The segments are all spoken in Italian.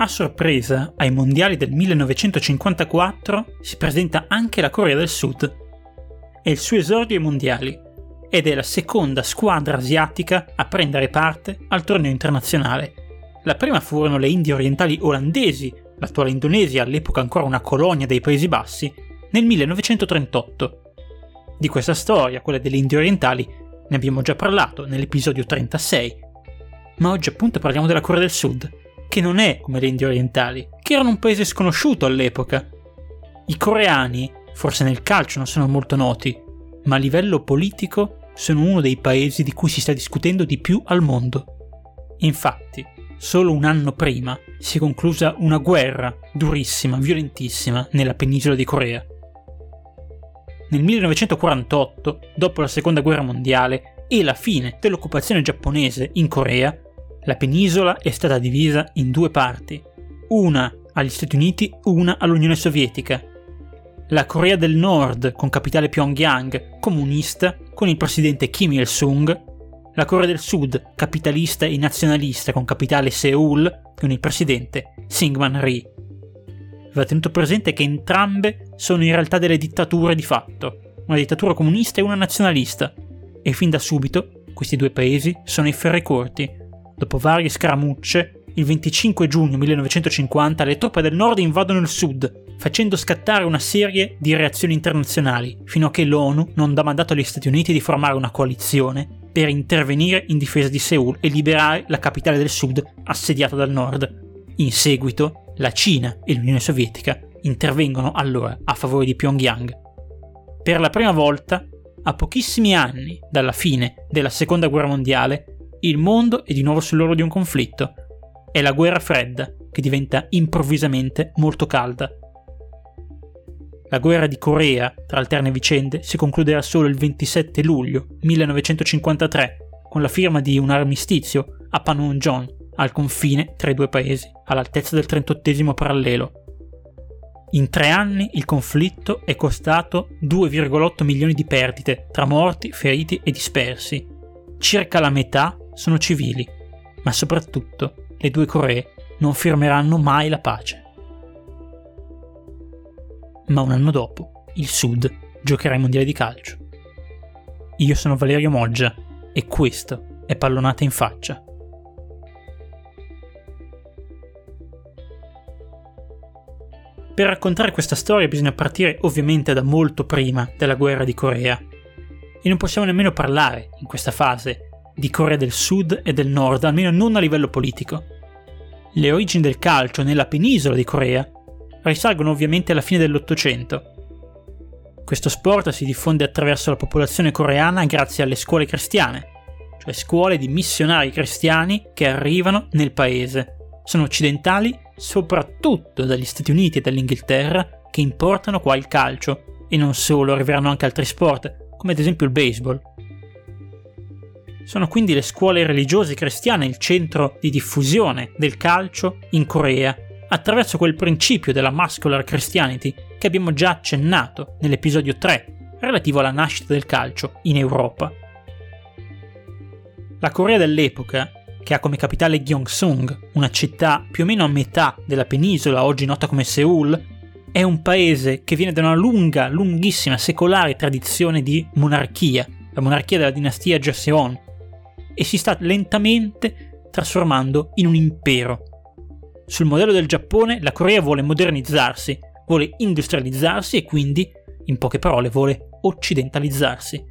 A sorpresa, ai mondiali del 1954 si presenta anche la Corea del Sud. È il suo esordio ai mondiali ed è la seconda squadra asiatica a prendere parte al torneo internazionale. La prima furono le Indie orientali olandesi, l'attuale Indonesia, all'epoca ancora una colonia dei Paesi Bassi, nel 1938. Di questa storia, quella delle Indie orientali, ne abbiamo già parlato nell'episodio 36. Ma oggi appunto parliamo della Corea del Sud, che non è come le Indie orientali, che erano un paese sconosciuto all'epoca. I coreani, forse nel calcio non sono molto noti, ma a livello politico sono uno dei paesi di cui si sta discutendo di più al mondo. Infatti, solo un anno prima si è conclusa una guerra durissima, violentissima nella penisola di Corea. Nel 1948, dopo la seconda guerra mondiale e la fine dell'occupazione giapponese in Corea, la penisola è stata divisa in due parti, una agli Stati Uniti, una all'Unione Sovietica. La Corea del Nord, con capitale Pyongyang, comunista, con il presidente Kim Il-sung, la Corea del Sud, capitalista e nazionalista, con capitale Seoul, con il presidente Syngman Rhee va tenuto presente che entrambe sono in realtà delle dittature di fatto, una dittatura comunista e una nazionalista, e fin da subito questi due paesi sono ai ferri corti. Dopo varie scaramucce, il 25 giugno 1950 le truppe del nord invadono il sud, facendo scattare una serie di reazioni internazionali, fino a che l'ONU non dà mandato agli Stati Uniti di formare una coalizione per intervenire in difesa di Seoul e liberare la capitale del sud assediata dal nord. In seguito, la Cina e l'Unione Sovietica intervengono allora a favore di Pyongyang. Per la prima volta, a pochissimi anni dalla fine della Seconda Guerra Mondiale, il mondo è di nuovo sull'orlo di un conflitto. È la guerra fredda che diventa improvvisamente molto calda. La guerra di Corea, tra alterne vicende, si concluderà solo il 27 luglio 1953 con la firma di un armistizio a Panmunjom al confine tra i due paesi, all'altezza del 38 parallelo. In tre anni il conflitto è costato 2,8 milioni di perdite tra morti, feriti e dispersi. Circa la metà sono civili, ma soprattutto le due Coree non firmeranno mai la pace. Ma un anno dopo, il Sud giocherà ai mondiali di calcio. Io sono Valerio Moggia e questo è Pallonata in faccia Per raccontare questa storia bisogna partire ovviamente da molto prima della guerra di Corea. E non possiamo nemmeno parlare, in questa fase, di Corea del Sud e del Nord, almeno non a livello politico. Le origini del calcio nella penisola di Corea risalgono ovviamente alla fine dell'Ottocento. Questo sport si diffonde attraverso la popolazione coreana grazie alle scuole cristiane, cioè scuole di missionari cristiani che arrivano nel paese. Sono occidentali soprattutto dagli Stati Uniti e dall'Inghilterra, che importano qua il calcio, e non solo, arriveranno anche altri sport, come ad esempio il baseball. Sono quindi le scuole religiose cristiane il centro di diffusione del calcio in Corea, attraverso quel principio della muscular Christianity che abbiamo già accennato nell'episodio 3, relativo alla nascita del calcio in Europa. La Corea dell'epoca che ha come capitale Gyeongsung, una città più o meno a metà della penisola, oggi nota come Seoul, è un paese che viene da una lunga, lunghissima, secolare tradizione di monarchia, la monarchia della dinastia Joseon, e si sta lentamente trasformando in un impero. Sul modello del Giappone, la Corea vuole modernizzarsi, vuole industrializzarsi e quindi, in poche parole, vuole occidentalizzarsi.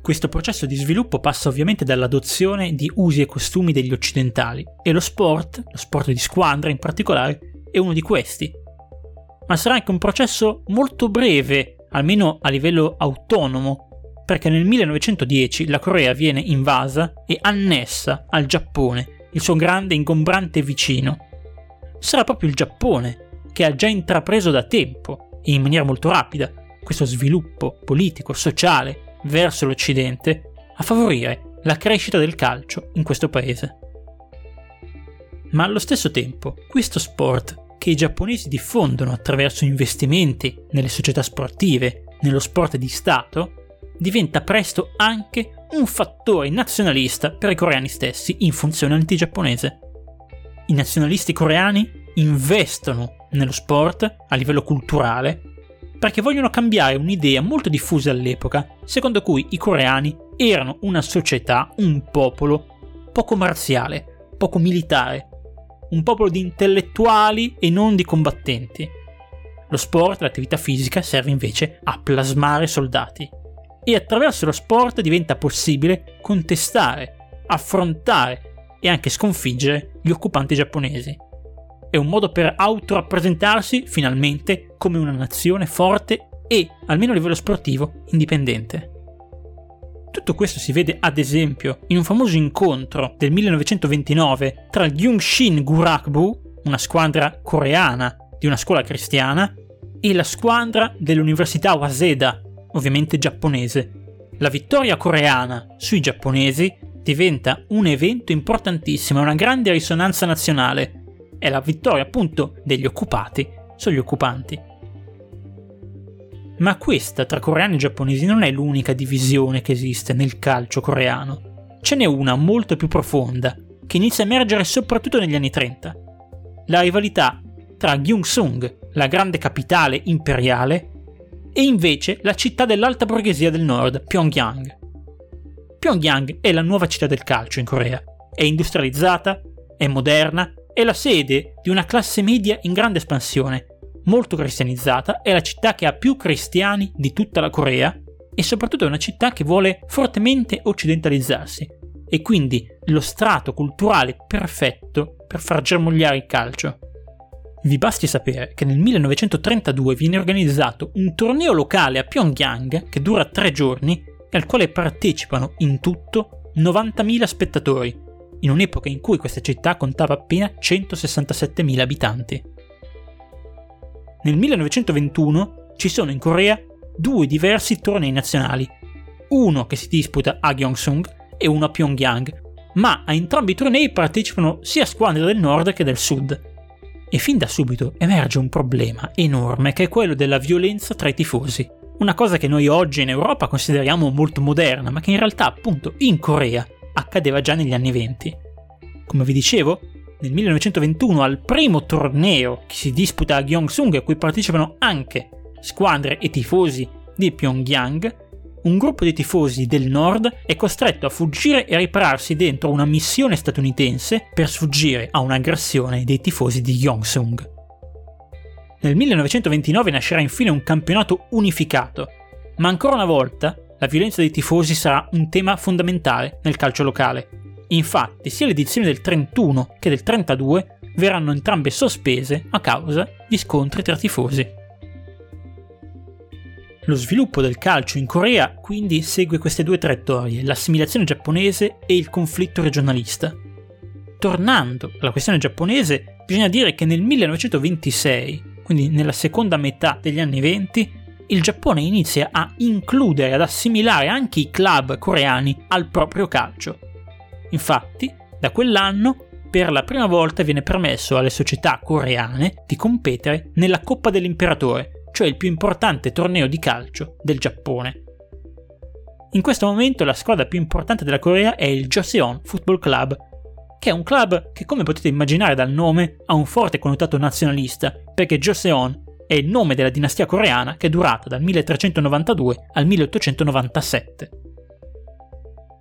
Questo processo di sviluppo passa ovviamente dall'adozione di usi e costumi degli occidentali e lo sport, lo sport di squadra in particolare, è uno di questi. Ma sarà anche un processo molto breve, almeno a livello autonomo, perché nel 1910 la Corea viene invasa e annessa al Giappone, il suo grande ingombrante vicino. Sarà proprio il Giappone che ha già intrapreso da tempo e in maniera molto rapida questo sviluppo politico, sociale verso l'Occidente a favorire la crescita del calcio in questo paese. Ma allo stesso tempo, questo sport che i giapponesi diffondono attraverso investimenti nelle società sportive, nello sport di Stato, diventa presto anche un fattore nazionalista per i coreani stessi in funzione antigiapponese. I nazionalisti coreani investono nello sport a livello culturale perché vogliono cambiare un'idea molto diffusa all'epoca, secondo cui i coreani erano una società, un popolo poco marziale, poco militare, un popolo di intellettuali e non di combattenti. Lo sport, l'attività fisica, serve invece a plasmare soldati. E attraverso lo sport diventa possibile contestare, affrontare e anche sconfiggere gli occupanti giapponesi. È un modo per autorappresentarsi finalmente come una nazione forte e, almeno a livello sportivo, indipendente. Tutto questo si vede ad esempio in un famoso incontro del 1929 tra il Yungshin Gurakbu, una squadra coreana di una scuola cristiana, e la squadra dell'Università Waseda, ovviamente giapponese. La vittoria coreana sui giapponesi diventa un evento importantissimo, una grande risonanza nazionale. È la vittoria appunto degli occupati sugli occupanti. Ma questa tra coreani e giapponesi non è l'unica divisione che esiste nel calcio coreano. Ce n'è una molto più profonda, che inizia a emergere soprattutto negli anni 30. La rivalità tra Gyeongsung, la grande capitale imperiale, e invece la città dell'alta borghesia del nord, Pyongyang. Pyongyang è la nuova città del calcio in Corea. È industrializzata, è moderna, è la sede di una classe media in grande espansione molto cristianizzata, è la città che ha più cristiani di tutta la Corea e soprattutto è una città che vuole fortemente occidentalizzarsi e quindi lo strato culturale perfetto per far germogliare il calcio. Vi basti sapere che nel 1932 viene organizzato un torneo locale a Pyongyang che dura tre giorni e al quale partecipano in tutto 90.000 spettatori, in un'epoca in cui questa città contava appena 167.000 abitanti. Nel 1921 ci sono in Corea due diversi tornei nazionali, uno che si disputa a Gyeongsung e uno a Pyongyang, ma a entrambi i tornei partecipano sia squadre del nord che del sud. E fin da subito emerge un problema enorme che è quello della violenza tra i tifosi, una cosa che noi oggi in Europa consideriamo molto moderna, ma che in realtà appunto in Corea accadeva già negli anni venti. Come vi dicevo, nel 1921 al primo torneo che si disputa a Gyeongsung a cui partecipano anche squadre e tifosi di Pyongyang, un gruppo di tifosi del nord è costretto a fuggire e ripararsi dentro una missione statunitense per sfuggire a un'aggressione dei tifosi di Gyeongsung. Nel 1929 nascerà infine un campionato unificato, ma ancora una volta la violenza dei tifosi sarà un tema fondamentale nel calcio locale Infatti, sia le edizioni del 31 che del 32 verranno entrambe sospese a causa di scontri tra tifosi. Lo sviluppo del calcio in Corea quindi segue queste due traiettorie, l'assimilazione giapponese e il conflitto regionalista. Tornando alla questione giapponese, bisogna dire che nel 1926, quindi nella seconda metà degli anni 20, il Giappone inizia a includere, ad assimilare anche i club coreani al proprio calcio Infatti, da quell'anno per la prima volta viene permesso alle società coreane di competere nella Coppa dell'Imperatore, cioè il più importante torneo di calcio del Giappone. In questo momento la squadra più importante della Corea è il Joseon Football Club, che è un club che come potete immaginare dal nome ha un forte connotato nazionalista, perché Joseon è il nome della dinastia coreana che è durata dal 1392 al 1897.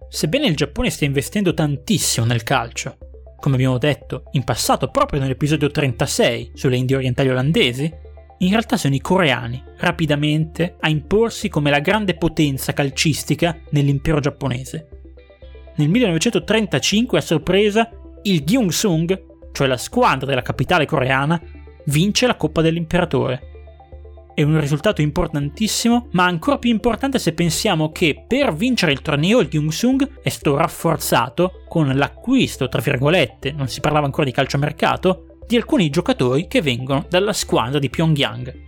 Sebbene il Giappone stia investendo tantissimo nel calcio, come abbiamo detto in passato proprio nell'episodio 36 sulle Indie orientali olandesi, in realtà sono i coreani rapidamente a imporsi come la grande potenza calcistica nell'impero giapponese. Nel 1935 a sorpresa il Gyeongsung, cioè la squadra della capitale coreana, vince la Coppa dell'Imperatore è un risultato importantissimo, ma ancora più importante se pensiamo che per vincere il torneo il Gyeongsung è stato rafforzato con l'acquisto, tra virgolette, non si parlava ancora di calciomercato, di alcuni giocatori che vengono dalla squadra di Pyongyang.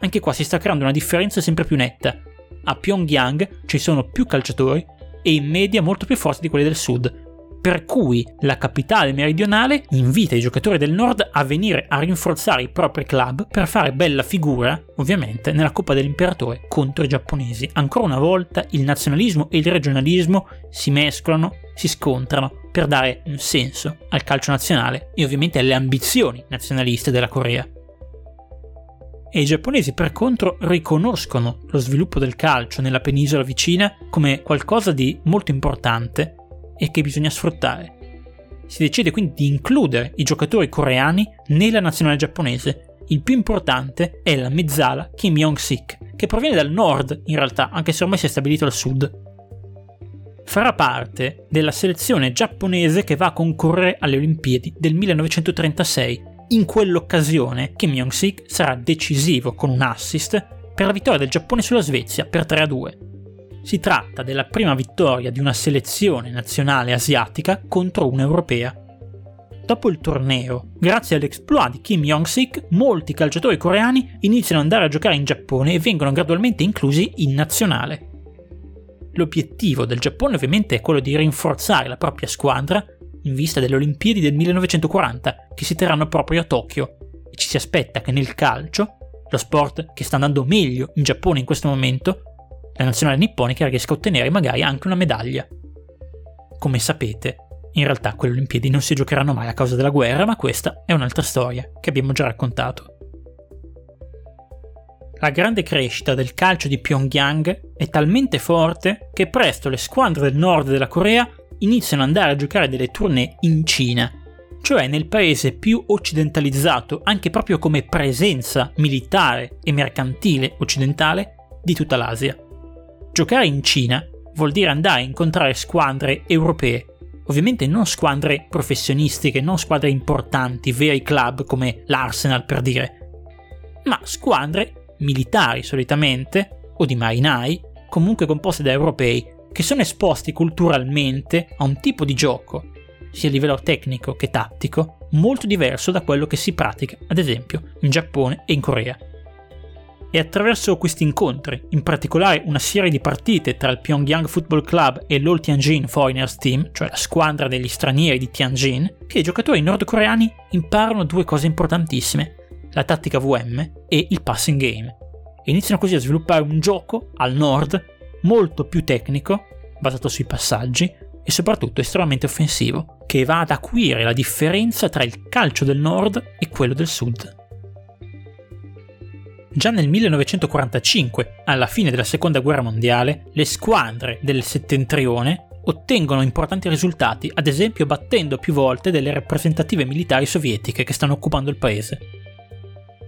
Anche qua si sta creando una differenza sempre più netta. A Pyongyang ci sono più calciatori e in media molto più forti di quelli del sud, per cui la capitale meridionale invita i giocatori del nord a venire a rinforzare i propri club per fare bella figura, ovviamente, nella Coppa dell'Imperatore contro i giapponesi. Ancora una volta il nazionalismo e il regionalismo si mescolano, si scontrano per dare un senso al calcio nazionale e ovviamente alle ambizioni nazionaliste della Corea. E i giapponesi per contro riconoscono lo sviluppo del calcio nella penisola vicina come qualcosa di molto importante e che bisogna sfruttare. Si decide quindi di includere i giocatori coreani nella nazionale giapponese. Il più importante è la mezzala Kim Jong-sik, che proviene dal nord in realtà, anche se ormai si è stabilito al sud farà parte della selezione giapponese che va a concorrere alle Olimpiadi del 1936. In quell'occasione Kim Jong-sik sarà decisivo con un assist per la vittoria del Giappone sulla Svezia per 3-2. Si tratta della prima vittoria di una selezione nazionale asiatica contro un'europea. Dopo il torneo, grazie all'exploit di Kim Jong-sik, molti calciatori coreani iniziano ad andare a giocare in Giappone e vengono gradualmente inclusi in nazionale. L'obiettivo del Giappone ovviamente è quello di rinforzare la propria squadra in vista delle Olimpiadi del 1940 che si terranno proprio a Tokyo e ci si aspetta che nel calcio, lo sport che sta andando meglio in Giappone in questo momento, la nazionale nipponica riesca a ottenere magari anche una medaglia. Come sapete, in realtà quelle Olimpiadi non si giocheranno mai a causa della guerra, ma questa è un'altra storia che abbiamo già raccontato. La grande crescita del calcio di Pyongyang è talmente forte che presto le squadre del nord della Corea iniziano ad andare a giocare delle tournée in Cina, cioè nel paese più occidentalizzato anche proprio come presenza militare e mercantile occidentale di tutta l'Asia. Giocare in Cina vuol dire andare a incontrare squadre europee, ovviamente non squadre professionistiche, non squadre importanti, veri club come l'Arsenal per dire, ma squadre militari solitamente, o di marinai, comunque composti da europei, che sono esposti culturalmente a un tipo di gioco, sia a livello tecnico che tattico, molto diverso da quello che si pratica, ad esempio, in Giappone e in Corea. E attraverso questi incontri, in particolare una serie di partite tra il Pyongyang Football Club e l'All Tianjin Foreigners Team, cioè la squadra degli stranieri di Tianjin, che i giocatori nordcoreani imparano due cose importantissime la tattica VM e il passing game. E iniziano così a sviluppare un gioco al nord molto più tecnico, basato sui passaggi e soprattutto estremamente offensivo, che va ad acuire la differenza tra il calcio del nord e quello del sud. Già nel 1945, alla fine della seconda guerra mondiale, le squadre del settentrione ottengono importanti risultati, ad esempio battendo più volte delle rappresentative militari sovietiche che stanno occupando il paese.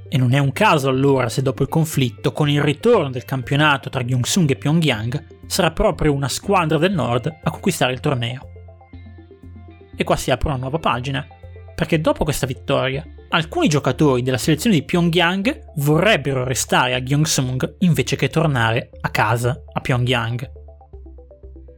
E non è un caso allora se dopo il conflitto, con il ritorno del campionato tra Gyeongsung e Pyongyang, sarà proprio una squadra del nord a conquistare il torneo. E qua si apre una nuova pagina, perché dopo questa vittoria, alcuni giocatori della selezione di Pyongyang vorrebbero restare a Gyeongsung invece che tornare a casa a Pyongyang.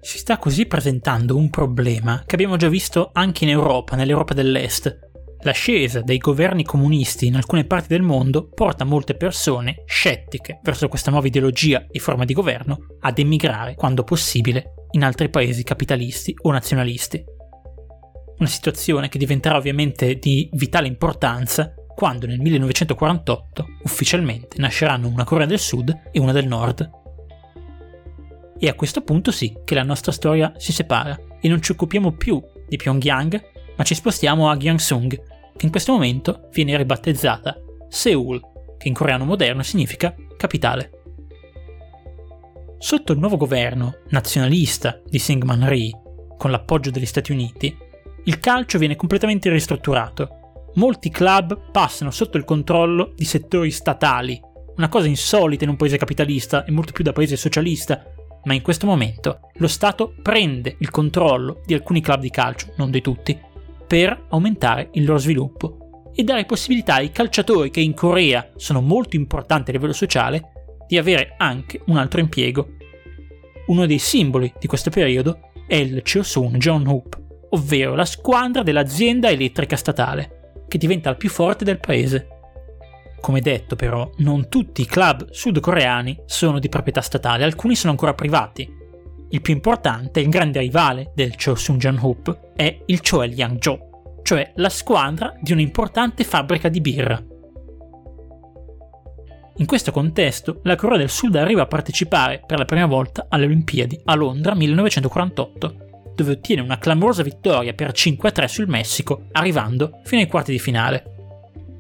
Si sta così presentando un problema che abbiamo già visto anche in Europa, nell'Europa dell'Est, L'ascesa dei governi comunisti in alcune parti del mondo porta molte persone, scettiche verso questa nuova ideologia e forma di governo, ad emigrare, quando possibile, in altri paesi capitalisti o nazionalisti. Una situazione che diventerà ovviamente di vitale importanza quando nel 1948 ufficialmente nasceranno una Corea del Sud e una del Nord. E a questo punto sì che la nostra storia si separa e non ci occupiamo più di Pyongyang, ma ci spostiamo a Gyeongsung, che in questo momento viene ribattezzata Seoul, che in coreano moderno significa capitale. Sotto il nuovo governo nazionalista di Syngman Rhee, con l'appoggio degli Stati Uniti, il calcio viene completamente ristrutturato. Molti club passano sotto il controllo di settori statali, una cosa insolita in un paese capitalista e molto più da paese socialista, ma in questo momento lo Stato prende il controllo di alcuni club di calcio, non di tutti, per aumentare il loro sviluppo e dare possibilità ai calciatori che in Corea sono molto importanti a livello sociale di avere anche un altro impiego. Uno dei simboli di questo periodo è il Chosun John Hoop, ovvero la squadra dell'azienda elettrica statale, che diventa la più forte del paese. Come detto però, non tutti i club sudcoreani sono di proprietà statale, alcuni sono ancora privati, il più importante, il grande rivale del Chosun Hoop, è il Choel Yangzhou, cioè la squadra di un'importante fabbrica di birra. In questo contesto, la Corea del Sud arriva a partecipare per la prima volta alle Olimpiadi a Londra 1948 dove ottiene una clamorosa vittoria per 5-3 sul Messico, arrivando fino ai quarti di finale.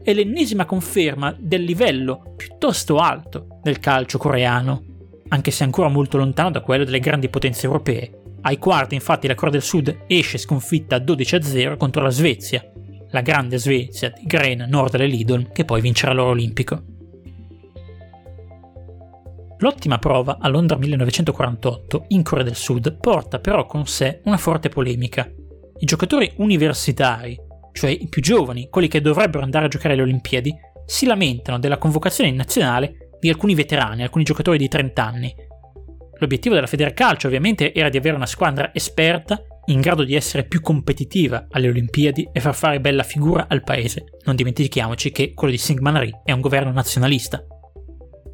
È l'ennesima conferma del livello piuttosto alto del calcio coreano, anche se ancora molto lontano da quello delle grandi potenze europee. Ai quarti, infatti, la Corea del Sud esce sconfitta 12-0 contro la Svezia, la grande Svezia di Gren, Nordal e Lidl, che poi vincerà l'oro olimpico. L'ottima prova a Londra 1948 in Corea del Sud porta però con sé una forte polemica. I giocatori universitari, cioè i più giovani, quelli che dovrebbero andare a giocare alle Olimpiadi, si lamentano della convocazione in nazionale di alcuni veterani, alcuni giocatori di 30 anni. L'obiettivo della Federcalcio ovviamente era di avere una squadra esperta in grado di essere più competitiva alle Olimpiadi e far fare bella figura al paese. Non dimentichiamoci che quello di Syngman Rhee è un governo nazionalista.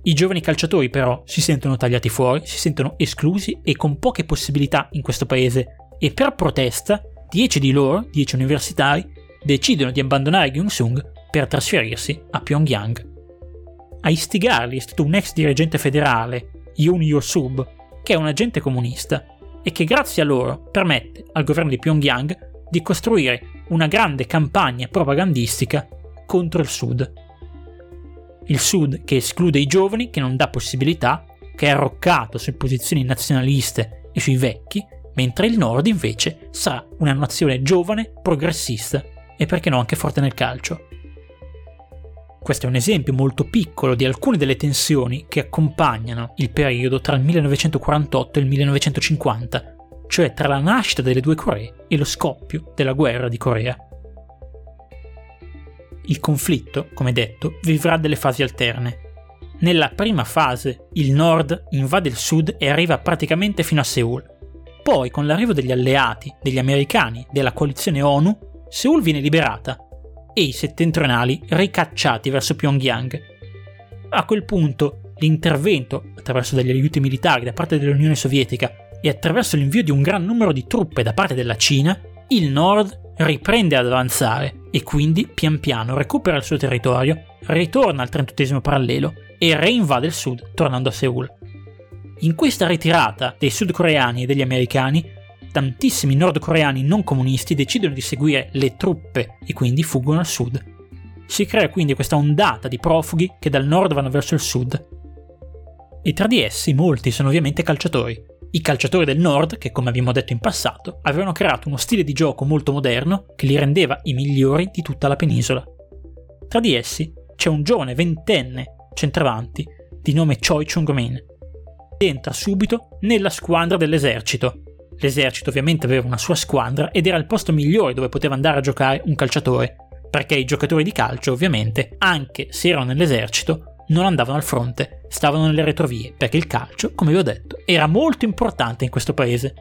I giovani calciatori però si sentono tagliati fuori, si sentono esclusi e con poche possibilità in questo paese e per protesta 10 di loro, 10 universitari, decidono di abbandonare Gyeongsung per trasferirsi a Pyongyang. A istigarli è stato un ex dirigente federale, Yoon Yo-sub, che è un agente comunista e che grazie a loro permette al governo di Pyongyang di costruire una grande campagna propagandistica contro il Sud il Sud che esclude i giovani, che non dà possibilità, che è arroccato su posizioni nazionaliste e sui vecchi, mentre il Nord invece sarà una nazione giovane, progressista e perché no anche forte nel calcio. Questo è un esempio molto piccolo di alcune delle tensioni che accompagnano il periodo tra il 1948 e il 1950, cioè tra la nascita delle due Coree e lo scoppio della guerra di Corea. Il conflitto, come detto, vivrà delle fasi alterne. Nella prima fase il nord invade il sud e arriva praticamente fino a Seoul. Poi, con l'arrivo degli alleati, degli americani, della coalizione ONU, Seoul viene liberata e i settentrionali ricacciati verso Pyongyang. A quel punto l'intervento, attraverso degli aiuti militari da parte dell'Unione Sovietica e attraverso l'invio di un gran numero di truppe da parte della Cina, il nord riprende ad avanzare e quindi pian piano recupera il suo territorio, ritorna al 38 parallelo e reinvade il sud tornando a Seoul. In questa ritirata dei sudcoreani e degli americani, tantissimi nordcoreani non comunisti decidono di seguire le truppe e quindi fuggono al sud. Si crea quindi questa ondata di profughi che dal nord vanno verso il sud. E tra di essi molti sono ovviamente calciatori, i calciatori del nord, che come abbiamo detto in passato, avevano creato uno stile di gioco molto moderno che li rendeva i migliori di tutta la penisola. Tra di essi c'è un giovane ventenne centravanti di nome Choi Chung-min. Entra subito nella squadra dell'esercito. L'esercito ovviamente aveva una sua squadra ed era il posto migliore dove poteva andare a giocare un calciatore, perché i giocatori di calcio ovviamente, anche se erano nell'esercito, non andavano al fronte, stavano nelle retrovie, perché il calcio, come vi ho detto, era molto importante in questo paese.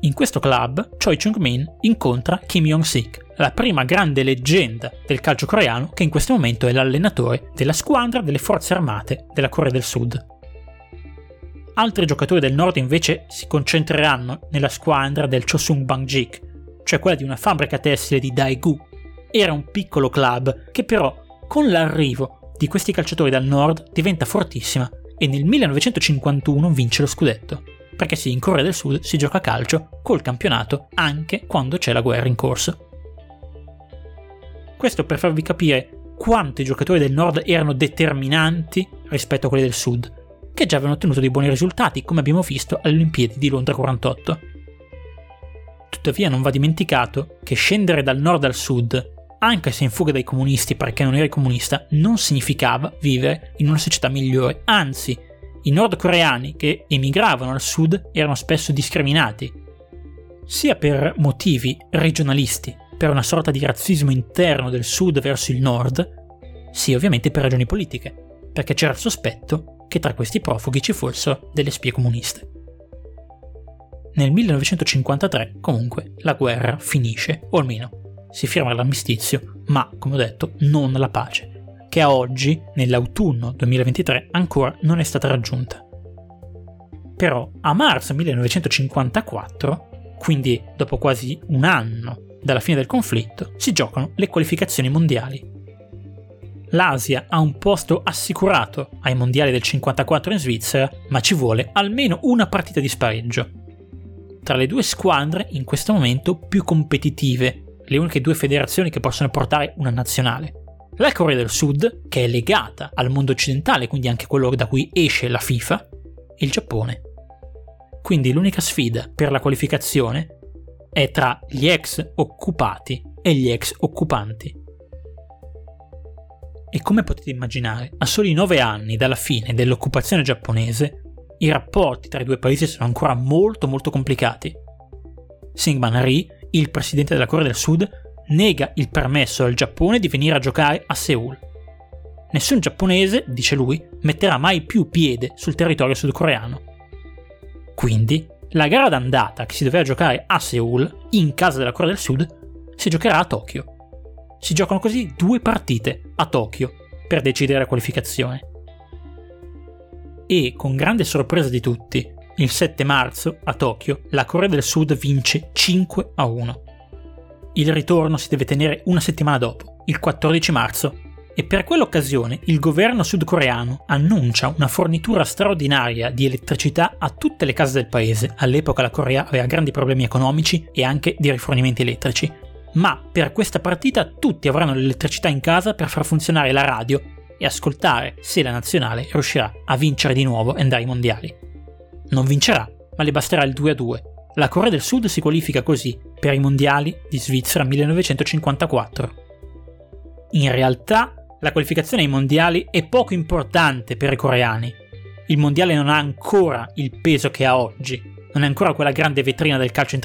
In questo club, Choi Chung-min incontra Kim Yong-sik, la prima grande leggenda del calcio coreano che in questo momento è l'allenatore della squadra delle forze armate della Corea del Sud. Altri giocatori del nord invece si concentreranno nella squadra del Chosung Bangjik, cioè quella di una fabbrica tessile di Daegu. Era un piccolo club che però con l'arrivo di questi calciatori dal nord diventa fortissima e nel 1951 vince lo scudetto. Perché sì, in Corea del Sud si gioca a calcio col campionato anche quando c'è la guerra in corso. Questo per farvi capire quanto i giocatori del nord erano determinanti rispetto a quelli del sud, che già avevano ottenuto dei buoni risultati, come abbiamo visto alle Olimpiadi di Londra 48. Tuttavia non va dimenticato che scendere dal nord al sud anche se in fuga dai comunisti perché non eri comunista, non significava vivere in una società migliore. Anzi, i nordcoreani che emigravano al sud erano spesso discriminati, sia per motivi regionalisti, per una sorta di razzismo interno del sud verso il nord, sia ovviamente per ragioni politiche, perché c'era il sospetto che tra questi profughi ci fossero delle spie comuniste. Nel 1953, comunque, la guerra finisce, o almeno si firma l'armistizio, ma, come ho detto, non la pace, che a oggi, nell'autunno 2023, ancora non è stata raggiunta. Però a marzo 1954, quindi dopo quasi un anno dalla fine del conflitto, si giocano le qualificazioni mondiali. L'Asia ha un posto assicurato ai mondiali del 54 in Svizzera, ma ci vuole almeno una partita di spareggio. tra le due squadre in questo momento più competitive, le uniche due federazioni che possono portare una nazionale. La Corea del Sud, che è legata al mondo occidentale, quindi anche quello da cui esce la FIFA, e il Giappone. Quindi l'unica sfida per la qualificazione è tra gli ex occupati e gli ex occupanti. E come potete immaginare, a soli nove anni dalla fine dell'occupazione giapponese, i rapporti tra i due paesi sono ancora molto molto complicati. Syngman Rhee, il presidente della Corea del Sud, nega il permesso al Giappone di venire a giocare a Seoul. Nessun giapponese, dice lui, metterà mai più piede sul territorio sudcoreano. Quindi, la gara d'andata che si doveva giocare a Seoul, in casa della Corea del Sud, si giocherà a Tokyo. Si giocano così due partite a Tokyo per decidere la qualificazione. E, con grande sorpresa di tutti, il 7 marzo a Tokyo la Corea del Sud vince 5 a 1. Il ritorno si deve tenere una settimana dopo, il 14 marzo, e per quell'occasione il governo sudcoreano annuncia una fornitura straordinaria di elettricità a tutte le case del paese. All'epoca la Corea aveva grandi problemi economici e anche di rifornimenti elettrici. Ma per questa partita tutti avranno l'elettricità in casa per far funzionare la radio e ascoltare se la nazionale riuscirà a vincere di nuovo e andare ai mondiali. Non vincerà, ma le basterà il 2-2. La Corea del Sud si qualifica così per i mondiali di Svizzera 1954. In realtà, la qualificazione ai mondiali è poco importante per i coreani. Il mondiale non ha ancora il peso che ha oggi, non è ancora quella grande vetrina del calcio